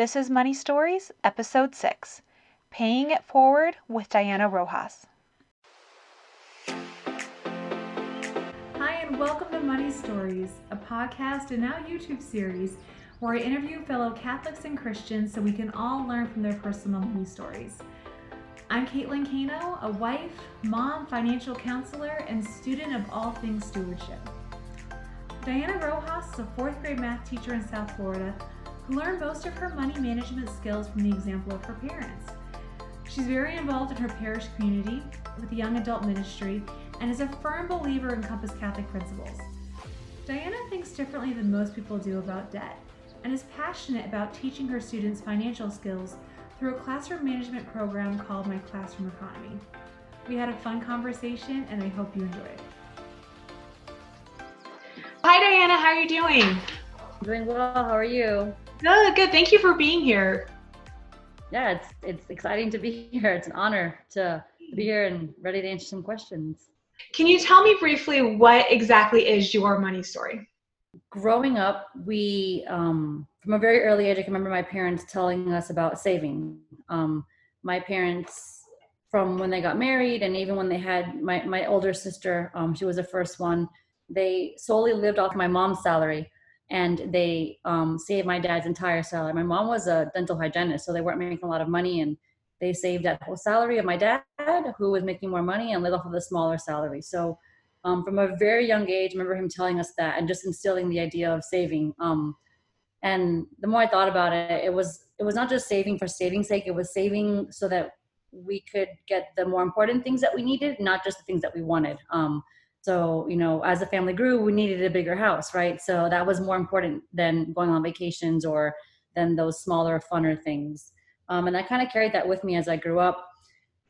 This is Money Stories, Episode 6 Paying It Forward with Diana Rojas. Hi, and welcome to Money Stories, a podcast and now YouTube series where I interview fellow Catholics and Christians so we can all learn from their personal money stories. I'm Caitlin Kano, a wife, mom, financial counselor, and student of all things stewardship. Diana Rojas is a fourth grade math teacher in South Florida who learned most of her money management skills from the example of her parents. She's very involved in her parish community with the young adult ministry and is a firm believer in Compass Catholic principles. Diana thinks differently than most people do about debt and is passionate about teaching her students financial skills through a classroom management program called My Classroom Economy. We had a fun conversation and I hope you enjoy it. Hi Diana, how are you doing? Doing well. How are you? Good, good. Thank you for being here. Yeah, it's it's exciting to be here. It's an honor to be here and ready to answer some questions. Can you tell me briefly what exactly is your money story? Growing up, we um, from a very early age, I can remember my parents telling us about saving. Um, my parents, from when they got married, and even when they had my my older sister, um, she was the first one. They solely lived off my mom's salary and they um, saved my dad's entire salary. My mom was a dental hygienist, so they weren't making a lot of money, and they saved that whole salary of my dad, who was making more money, and lived off of the smaller salary. So, um, from a very young age, I remember him telling us that and just instilling the idea of saving. Um, and the more I thought about it, it was it was not just saving for saving's sake; it was saving so that we could get the more important things that we needed, not just the things that we wanted. Um, so, you know, as the family grew, we needed a bigger house, right? So that was more important than going on vacations or than those smaller, funner things. Um, and I kind of carried that with me as I grew up.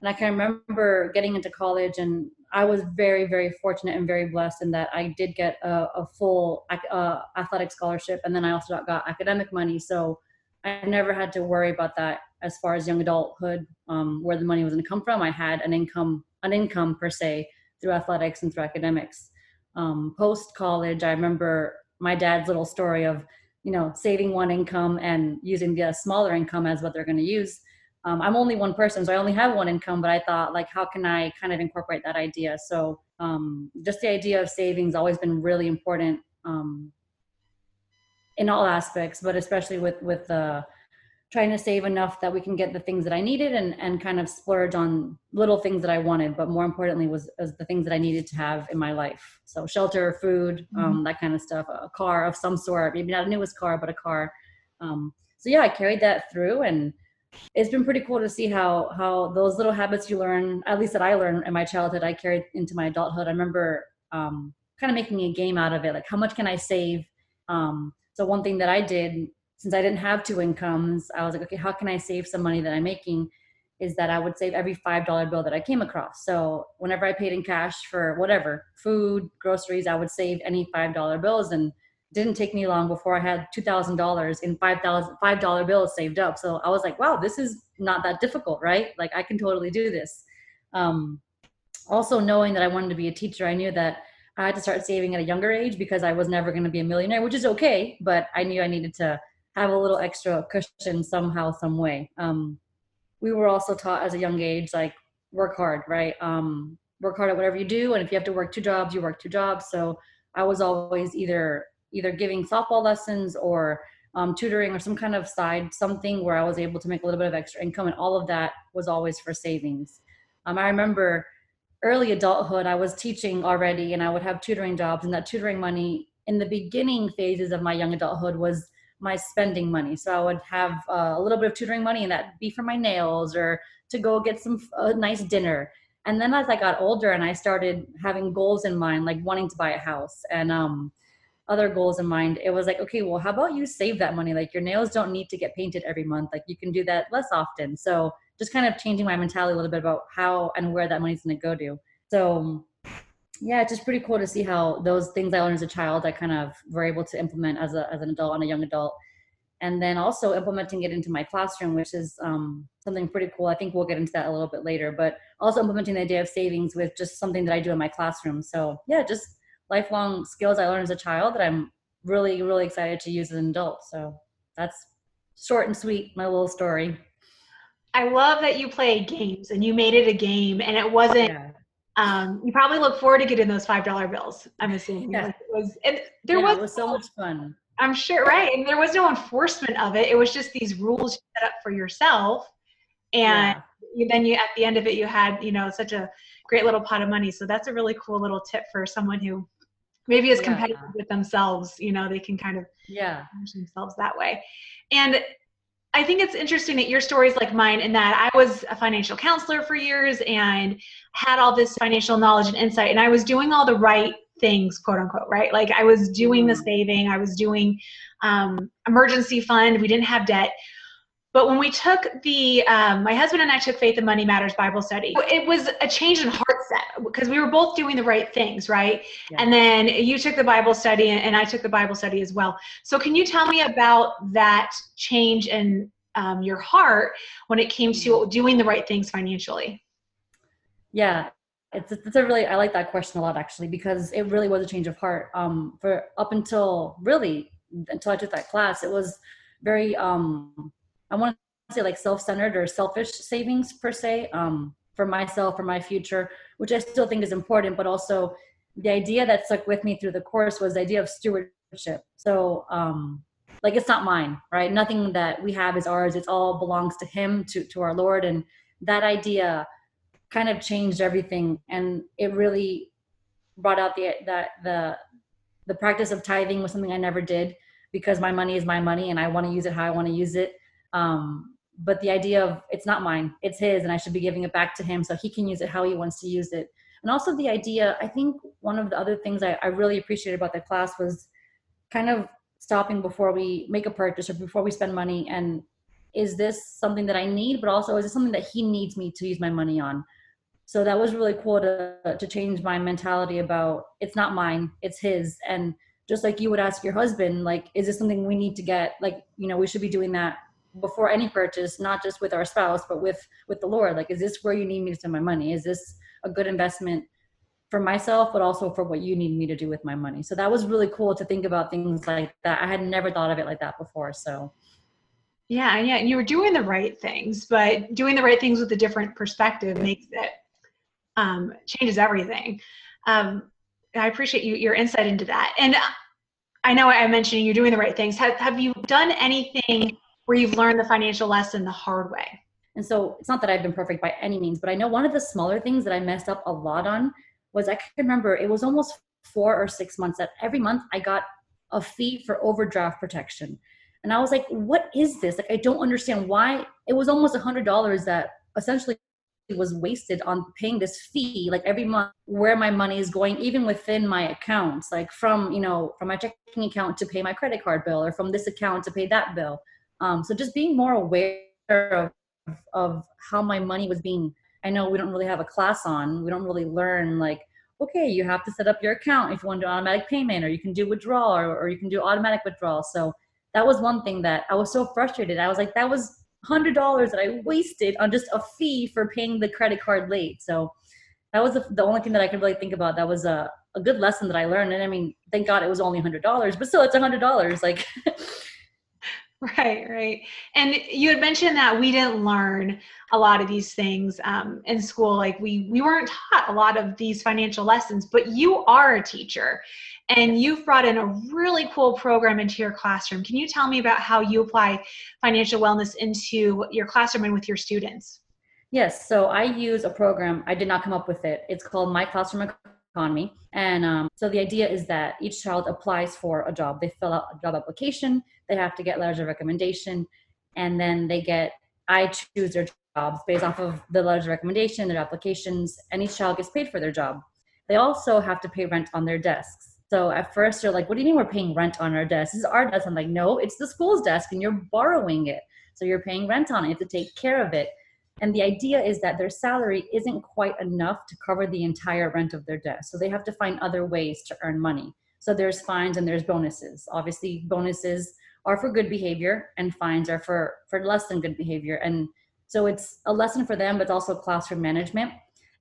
And I can remember getting into college, and I was very, very fortunate and very blessed in that I did get a, a full uh, athletic scholarship, and then I also got academic money. So I never had to worry about that as far as young adulthood, um, where the money was going to come from. I had an income, an income per se through athletics and through academics. Um, Post college, I remember my dad's little story of you know saving one income and using the smaller income as what they're going to use. Um, I'm only one person, so I only have one income. But I thought, like, how can I kind of incorporate that idea? So um, just the idea of savings always been really important um, in all aspects, but especially with with the trying to save enough that we can get the things that I needed and, and kind of splurge on little things that I wanted, but more importantly was, was the things that I needed to have in my life. So shelter, food, mm-hmm. um, that kind of stuff, a car of some sort, maybe not a newest car, but a car. Um, so yeah, I carried that through and it's been pretty cool to see how, how those little habits you learn, at least that I learned in my childhood, I carried into my adulthood. I remember um, kind of making a game out of it. Like how much can I save? Um, so one thing that I did since I didn't have two incomes, I was like, okay, how can I save some money that I'm making? Is that I would save every $5 bill that I came across. So whenever I paid in cash for whatever, food, groceries, I would save any $5 bills. And didn't take me long before I had $2,000 in $5, $5 bills saved up. So I was like, wow, this is not that difficult, right? Like I can totally do this. Um, also knowing that I wanted to be a teacher, I knew that I had to start saving at a younger age because I was never going to be a millionaire, which is okay. But I knew I needed to have a little extra cushion somehow, some way. Um, we were also taught as a young age, like work hard, right? Um, work hard at whatever you do, and if you have to work two jobs, you work two jobs. So I was always either either giving softball lessons or um, tutoring or some kind of side something where I was able to make a little bit of extra income, and all of that was always for savings. Um, I remember early adulthood, I was teaching already, and I would have tutoring jobs, and that tutoring money in the beginning phases of my young adulthood was my spending money. So I would have uh, a little bit of tutoring money, and that'd be for my nails or to go get some a nice dinner. And then as I got older and I started having goals in mind, like wanting to buy a house and um, other goals in mind, it was like, okay, well, how about you save that money? Like your nails don't need to get painted every month. Like you can do that less often. So just kind of changing my mentality a little bit about how and where that money's going to go to. So yeah, it's just pretty cool to see how those things I learned as a child, I kind of were able to implement as a as an adult and a young adult, and then also implementing it into my classroom, which is um, something pretty cool. I think we'll get into that a little bit later, but also implementing the idea of savings with just something that I do in my classroom. So yeah, just lifelong skills I learned as a child that I'm really really excited to use as an adult. So that's short and sweet, my little story. I love that you play games and you made it a game and it wasn't yeah. Um, you probably look forward to getting those five dollar bills, I'm assuming. Yeah. Like it was and there yeah, was, it was so much fun. I'm sure right. And there was no enforcement of it. It was just these rules you set up for yourself. And yeah. then you at the end of it you had, you know, such a great little pot of money. So that's a really cool little tip for someone who maybe is competitive with themselves, you know, they can kind of yeah themselves that way. And I think it's interesting that your story is like mine in that I was a financial counselor for years and had all this financial knowledge and insight, and I was doing all the right things, quote unquote, right? Like I was doing the mm-hmm. saving, I was doing um, emergency fund, we didn't have debt. But when we took the, um, my husband and I took Faith and Money Matters Bible study, it was a change in heart set because we were both doing the right things, right? Yeah. And then you took the Bible study and I took the Bible study as well. So can you tell me about that change in um, your heart when it came to mm-hmm. doing the right things financially? Yeah, it's, it's a really, I like that question a lot actually, because it really was a change of heart. Um, for up until really, until I took that class, it was very, um, I want to say like self-centered or selfish savings per se um, for myself, for my future, which I still think is important. But also, the idea that stuck with me through the course was the idea of stewardship. So, um, like it's not mine, right? Nothing that we have is ours. It all belongs to Him, to to our Lord, and that idea kind of changed everything, and it really brought out the that the the practice of tithing was something I never did because my money is my money and I want to use it how I want to use it. Um, but the idea of it's not mine, it's his, and I should be giving it back to him so he can use it how he wants to use it. And also the idea, I think one of the other things I, I really appreciated about the class was kind of stopping before we make a purchase or before we spend money and is this something that I need, but also is it something that he needs me to use my money on? So that was really cool to to change my mentality about it's not mine, it's his. And just like you would ask your husband, like, is this something we need to get? Like, you know, we should be doing that before any purchase not just with our spouse but with with the lord. Like is this where you need me to spend my money? Is this a good investment for myself but also for what you need me to do with my money? So that was really cool to think about things like that. I had never thought of it like that before so. Yeah yeah and you were doing the right things but doing the right things with a different perspective makes it um, changes everything. Um, i appreciate you your insight into that. And i know i mentioned you're doing the right things. Have, have you done anything where you've learned the financial lesson the hard way? And so it's not that I've been perfect by any means, but I know one of the smaller things that I messed up a lot on was I can remember it was almost four or six months that every month I got a fee for overdraft protection. And I was like, what is this? Like, I don't understand why it was almost a hundred dollars that essentially was wasted on paying this fee like every month where my money is going even within my accounts like from you know from my checking account to pay my credit card bill or from this account to pay that bill um, so just being more aware of, of how my money was being, I know we don't really have a class on, we don't really learn like, okay, you have to set up your account if you want to do automatic payment or you can do withdrawal or, or you can do automatic withdrawal. So that was one thing that I was so frustrated. I was like, that was hundred dollars that I wasted on just a fee for paying the credit card late. So that was the, the only thing that I could really think about. That was a, a good lesson that I learned. And I mean, thank God it was only hundred dollars, but still it's hundred dollars. Like Right, right. And you had mentioned that we didn't learn a lot of these things um, in school. Like we we weren't taught a lot of these financial lessons, but you are a teacher, and you've brought in a really cool program into your classroom. Can you tell me about how you apply financial wellness into your classroom and with your students? Yes. So I use a program. I did not come up with it. It's called My Classroom economy. And um, so the idea is that each child applies for a job. They fill out a job application, they have to get letters of recommendation, and then they get, I choose their jobs based off of the letters of recommendation, their applications, and each child gets paid for their job. They also have to pay rent on their desks. So at first they're like, what do you mean we're paying rent on our desk? This is our desk. I'm like, no, it's the school's desk and you're borrowing it. So you're paying rent on it. You have to take care of it. And the idea is that their salary isn't quite enough to cover the entire rent of their desk. So they have to find other ways to earn money. So there's fines and there's bonuses. Obviously, bonuses are for good behavior and fines are for, for less than good behavior. And so it's a lesson for them, but it's also classroom management.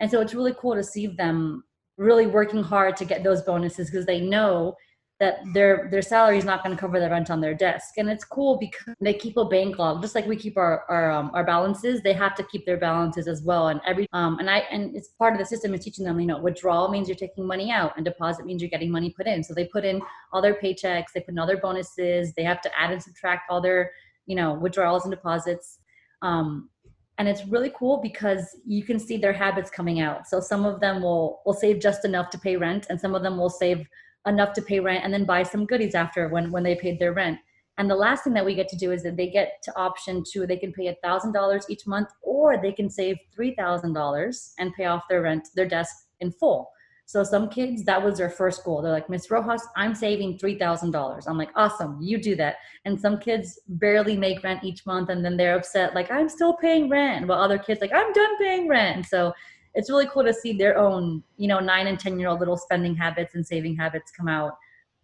And so it's really cool to see them really working hard to get those bonuses because they know that their their salary is not going to cover the rent on their desk. And it's cool because they keep a bank log just like we keep our our, um, our balances they have to keep their balances as well. And every um and i and it's part of the system is teaching them you know withdrawal means you're taking money out and deposit means you're getting money put in. So they put in all their paychecks they put in all their bonuses they have to add and subtract all their you know withdrawals and deposits. Um and it's really cool because you can see their habits coming out. So some of them will will save just enough to pay rent and some of them will save enough to pay rent and then buy some goodies after when when they paid their rent. And the last thing that we get to do is that they get to option to they can pay a thousand dollars each month or they can save three thousand dollars and pay off their rent their desk in full. So some kids that was their first goal. They're like miss rojas i'm saving three thousand dollars. I'm like awesome you do that. And some kids barely make rent each month and then they're upset like i'm still paying rent. While other kids like i'm done paying rent. And so it's really cool to see their own you know nine and ten year old little spending habits and saving habits come out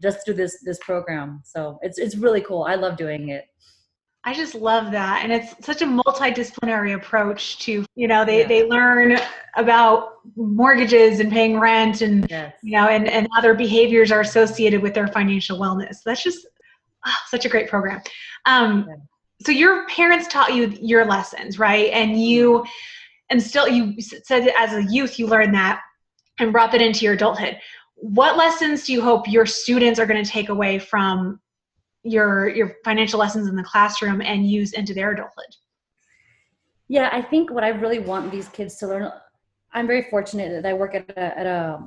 just through this this program so it's it's really cool i love doing it I just love that. And it's such a multidisciplinary approach to, you know, they, yeah. they learn about mortgages and paying rent and, yes. you know, and, and other behaviors are associated with their financial wellness. That's just oh, such a great program. Um, yeah. So your parents taught you your lessons, right? And you, and still you said as a youth you learned that and brought that into your adulthood. What lessons do you hope your students are going to take away from your your financial lessons in the classroom and use into their adulthood? Yeah i think what i really want these kids to learn i'm very fortunate that i work at a, at a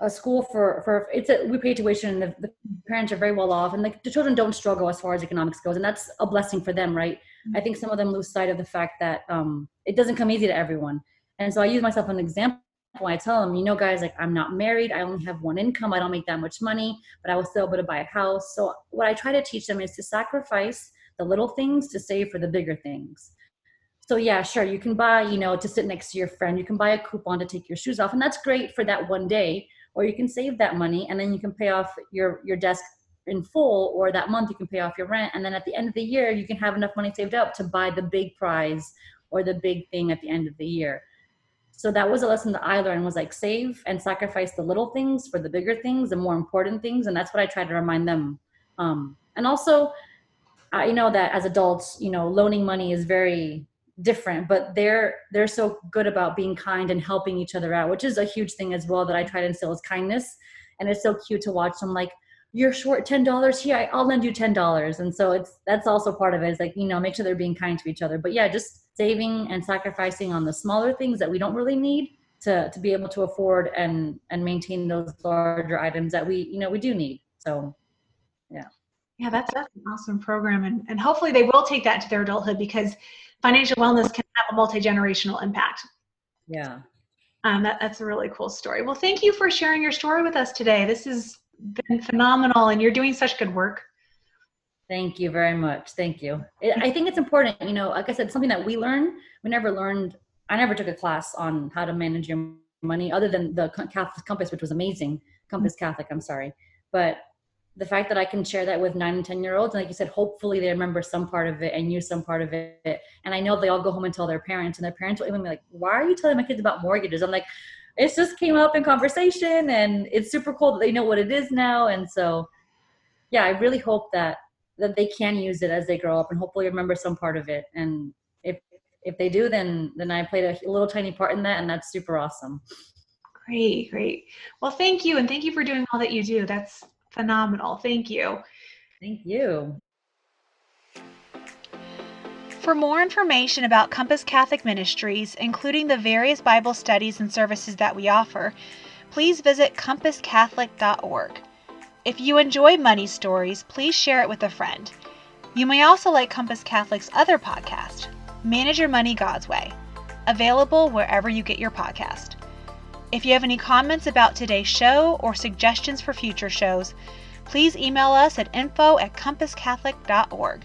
a school for for it's a we pay tuition and the, the parents are very well off and the, the, children don't struggle as far as economics goes and that's a blessing for them right i think some of them lose sight of the fact that um, it doesn't come easy to everyone and so i use myself as an example I tell them, you know, guys, like I'm not married. I only have one income. I don't make that much money, but I was still able to buy a house. So what I try to teach them is to sacrifice the little things to save for the bigger things. So yeah, sure, you can buy, you know, to sit next to your friend. You can buy a coupon to take your shoes off, and that's great for that one day or you can save that money and then you can pay off your your desk in full or that month you can pay off your rent and then at the end of the year you can have enough money saved up to buy the big prize or the big thing at the end of the year. So that was a lesson that i learned was like save and sacrifice the little things for the bigger things the more important things and that's what i try to remind them. Um, and also i know that as adults you know loaning money is very different but they're they're so good about being kind and helping each other out which is a huge thing as well that i try to instill is kindness. And it's so cute to watch them like you're short ten dollars here i'll lend you ten dollars. And so it's that's also part of it is like you know make sure they're being kind to each other. But yeah just saving and sacrificing on the smaller things that we don't really need to to be able to afford and and maintain those larger items that we you know we do need. So yeah. Yeah that's, that's an awesome program and, and hopefully they will take that to their adulthood because financial wellness can have a multi-generational impact. Yeah. Um, that, that's a really cool story. Well thank you for sharing your story with us today. This has been phenomenal and you're doing such good work. Thank you very much. Thank you. I think it's important you know like i said something that we learn we never learned i never took a class on how to manage your money other than the catholic compass which was amazing. Compass mm-hmm. catholic i'm sorry. But the fact that I can share that with nine and 10 year olds, and like you said, hopefully they remember some part of it and use some part of it. And I know they all go home and tell their parents, and their parents will even be like, Why are you telling my kids about mortgages? I'm like, It just came up in conversation, and it's super cool that they know what it is now. And so, yeah, I really hope that that they can use it as they grow up and hopefully remember some part of it. And if if they do, then then I played a little tiny part in that, and that's super awesome. Great, great. Well, thank you, and thank you for doing all that you do. That's phenomenal. Thank you. Thank you. For more information about Compass Catholic Ministries, including the various Bible studies and services that we offer, please visit compasscatholic.org. If you enjoy Money Stories, please share it with a friend. You may also like Compass Catholic's other podcast, Manage Your Money God's Way, available wherever you get your podcast. If you have any comments about today's show or suggestions for future shows, please email us at info at compasscatholic.org.